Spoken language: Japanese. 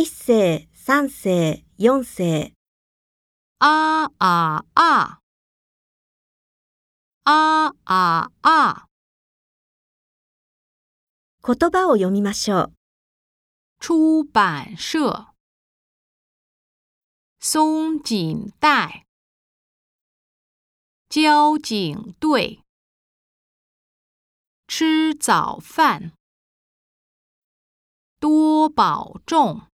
一世、三世、四世。あああ。ああ啊！言葉を読みましょう。出版社，松井带，交警队，吃早饭，多保重。